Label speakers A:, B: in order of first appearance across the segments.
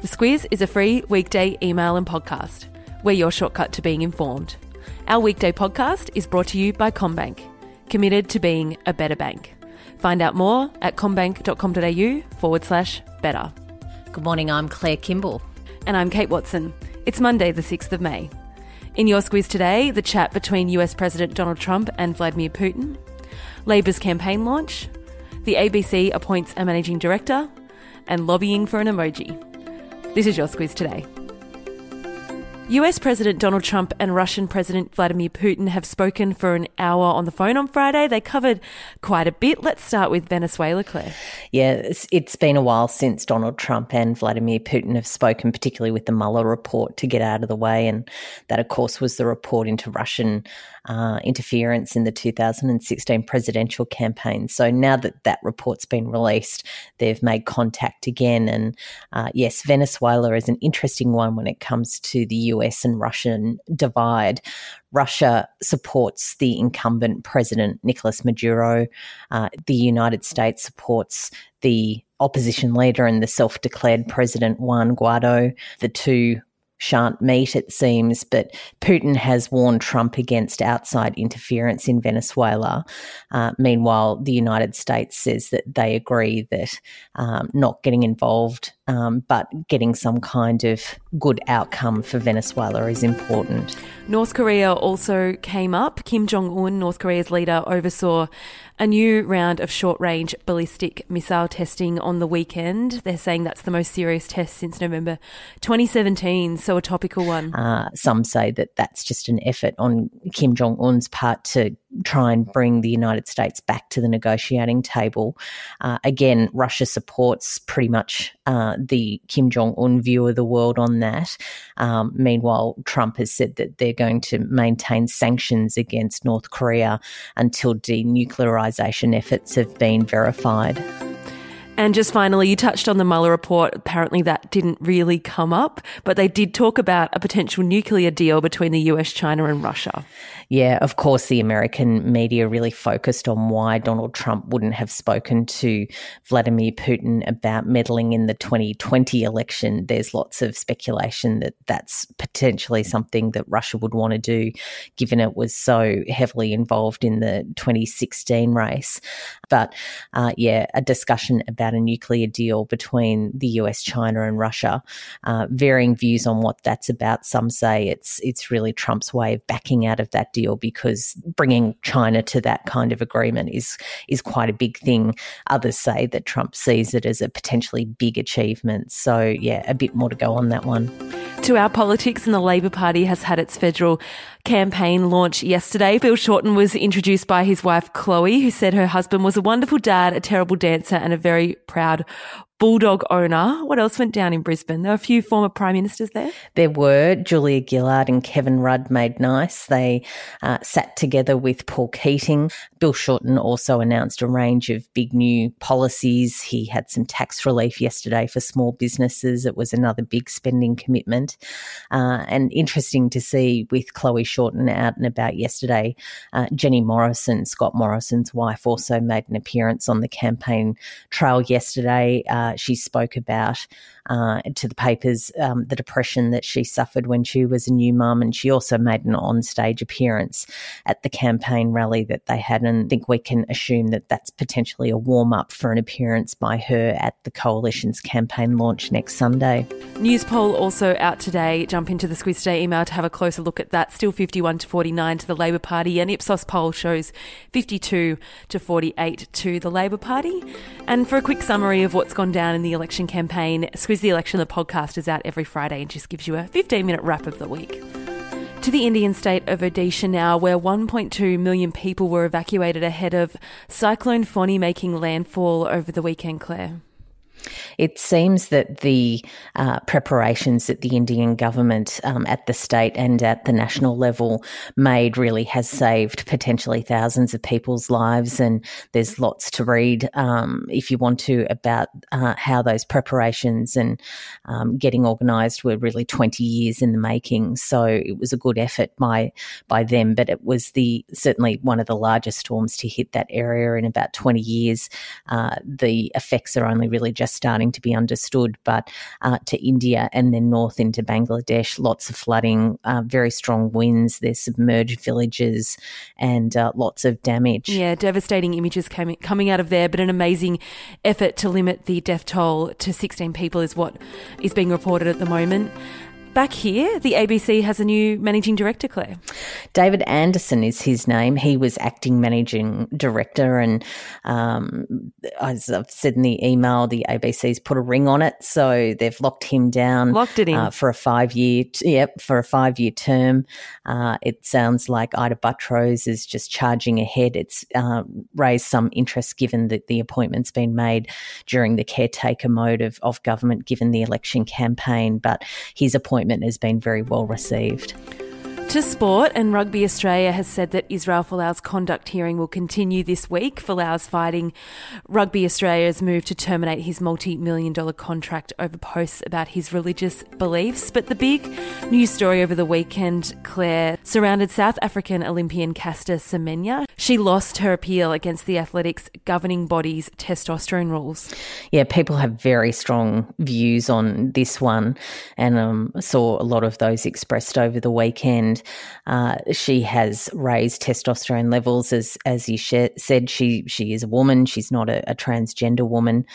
A: The Squiz is a free weekday email and podcast. We're your shortcut to being informed. Our weekday podcast is brought to you by CommBank, committed to being a better bank. Find out more at commbank.com.au forward slash better.
B: Good morning, I'm Claire Kimball.
A: And I'm Kate Watson. It's Monday, the 6th of May. In your Squiz today, the chat between US President Donald Trump and Vladimir Putin, Labour's campaign launch, the ABC appoints a managing director, and lobbying for an emoji. This is your Squiz today. US President Donald Trump and Russian President Vladimir Putin have spoken for an hour on the phone on Friday. They covered quite a bit. Let's start with Venezuela, Claire.
B: Yeah, it's, been a while since Donald Trump and Vladimir Putin have spoken, particularly with the Mueller report to get out of the way. And that, of course, was the report into Russian uh, interference in the 2016 presidential campaign. So now that that report's been released, they've made contact again. And uh, yes, Venezuela is an interesting one when it comes to the US and Russian divide. Russia supports the incumbent president, Nicolas Maduro. Uh, the United States supports the opposition leader and the self declared president, Juan Guaido. The two shan't meet, it seems. But Putin has warned Trump against outside interference in Venezuela. Uh, meanwhile, the United States says that they agree that um, not getting involved, um, but getting some kind of good outcome for Venezuela is important.
A: North Korea also came up. Kim Jong un, North Korea's leader, oversaw a new round of short range ballistic missile testing on the weekend. They're saying that's the most serious test since November 2017, so a topical one.
B: Uh, some say that that's just an effort on Kim Jong un's part to try and bring the United States back to the negotiating table. Uh, again, Russia supports pretty much uh, the Kim Jong un view of the world on that. Um, meanwhile, Trump has said that they're going to maintain sanctions against North Korea until denuclearization efforts have been verified.
A: And just finally, you touched on the Mueller report. Apparently, that didn't really come up, but they did talk about a potential nuclear deal between the US, China, and Russia.
B: Yeah, of course, the American media really focused on why Donald Trump wouldn't have spoken to Vladimir Putin about meddling in the 2020 election. There's lots of speculation that that's potentially something that Russia would want to do, given it was so heavily involved in the 2016 race. But uh, yeah, a discussion about a nuclear deal between the US, China, and Russia. Uh, varying views on what that's about. Some say it's it's really Trump's way of backing out of that deal because bringing China to that kind of agreement is is quite a big thing. Others say that Trump sees it as a potentially big achievement. So yeah, a bit more to go on that one.
A: To our politics, and the Labor Party has had its federal campaign launch yesterday. Bill Shorten was introduced by his wife Chloe, who said her husband was a wonderful dad, a terrible dancer, and a very proud Bulldog owner. What else went down in Brisbane? There were a few former prime ministers there.
B: There were. Julia Gillard and Kevin Rudd made nice. They uh, sat together with Paul Keating. Bill Shorten also announced a range of big new policies. He had some tax relief yesterday for small businesses. It was another big spending commitment. Uh, and interesting to see with Chloe Shorten out and about yesterday, uh, Jenny Morrison, Scott Morrison's wife, also made an appearance on the campaign trail yesterday. Uh, uh, she spoke about uh, to the papers um, the depression that she suffered when she was a new mum, and she also made an on-stage appearance at the campaign rally that they had. And I think we can assume that that's potentially a warm-up for an appearance by her at the coalition's campaign launch next Sunday.
A: Newspoll also out today. Jump into the Squiz Today email to have a closer look at that. Still 51 to 49 to the Labor Party, and Ipsos poll shows 52 to 48 to the Labor Party. And for a quick summary of what's gone down in the election campaign, Squiz the Election, the podcast is out every Friday and just gives you a 15 minute wrap of the week. To the Indian state of Odisha now, where 1.2 million people were evacuated ahead of Cyclone Fani making landfall over the weekend, Claire.
B: It seems that the uh, preparations that the Indian government um, at the state and at the national level made really has saved potentially thousands of people's lives. And there's lots to read um, if you want to about uh, how those preparations and um, getting organised were really 20 years in the making. So it was a good effort by by them, but it was the certainly one of the largest storms to hit that area in about 20 years. Uh, the effects are only really just just starting to be understood, but uh, to India and then north into Bangladesh, lots of flooding, uh, very strong winds. There's submerged villages and uh, lots of damage.
A: Yeah, devastating images coming coming out of there, but an amazing effort to limit the death toll to 16 people is what is being reported at the moment back here, the ABC has a new managing director, Claire.
B: David Anderson is his name. He was acting managing director, and um, as I've said in the email, the ABC's put a ring on it, so they've locked him down,
A: locked it in
B: uh, for a five year, yep, for a five year term. Uh, it sounds like Ita Buttrose is just charging ahead. It's uh, raised some interest given that the appointment's been made during the caretaker mode of, of government, given the election campaign, but his appointment has been very well received.
A: To sport, and Rugby Australia has said that Israel Folau's conduct hearing will continue this week. Folau's fighting Rugby Australia's move to terminate his multi million dollar contract over posts about his religious beliefs. But the big news story over the weekend, Claire, surrounded South African Olympian Caster Semenya. She lost her appeal against the athletics governing body's testosterone rules.
B: Yeah, people have very strong views on this one, and um, saw a lot of those expressed over the weekend uh, she has raised testosterone levels, as as he sh- said. She she is a woman. She's not a, a transgender woman,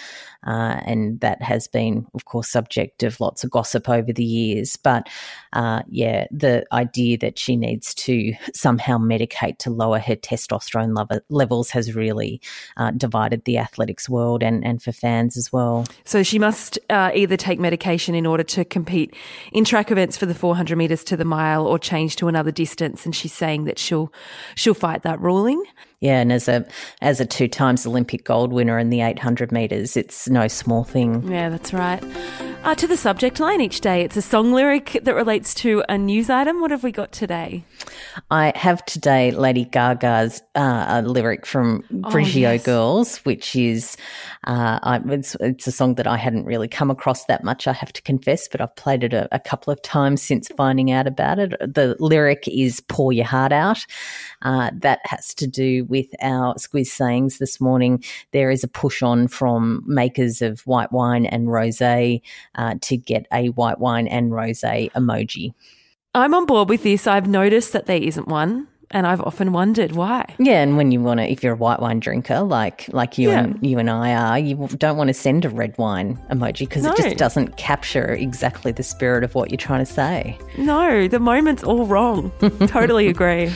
B: uh, and that has been, of course, subject of lots of gossip over the years. But uh, yeah, the idea that she needs to somehow medicate to lower her testosterone level, levels has really uh, divided the athletics world and and for fans as well.
A: So she must uh, either take medication in order to compete in track events for the 400 meters to the mile, or change change to another distance, and she's saying that she'll she'll fight that ruling.
B: Yeah, and as a as a two times Olympic gold winner in the 800 meters, it's no small thing.
A: Yeah, that's right. Uh, to the subject line each day, it's a song lyric that relates to a news item. What have we got today?
B: I have today Lady Gaga's uh, a lyric from oh, yes. Girls, which is uh, I, it's, it's, a song that I hadn't really come across that much. I have to confess, but I've played it a, a couple of times since finding out about it. The lyric is "Pour your heart out." Uh, that has to do with our squiz sayings this morning. There is a push on from makers of white wine and rosé uh, to get a white wine and rosé emoji.
A: I'm on board with this. I've noticed that there isn't one and I've often wondered why.
B: Yeah, and when you want to, if you're a white wine drinker, like like you yeah. and you and I are, you don't want to send a red wine emoji because no. it just doesn't capture exactly the spirit of what you're trying to say.
A: No, the moment's all wrong. totally agree.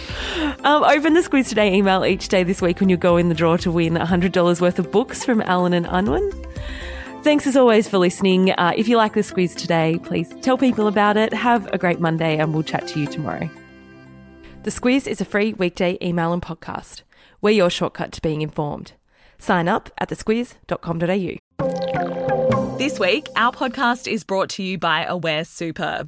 A: Um, open the Squiz Today email each day this week when you go in the draw to win $100 worth of books from Allen and Unwin. Thanks as always for listening. Uh, if you like the Squiz today, please tell people about it. Have a great Monday, and we'll chat to you tomorrow. The Squiz is a free weekday email and podcast. We're your shortcut to being informed. Sign up at thesquiz.com.au.
C: This week, our podcast is brought to you by Aware Super.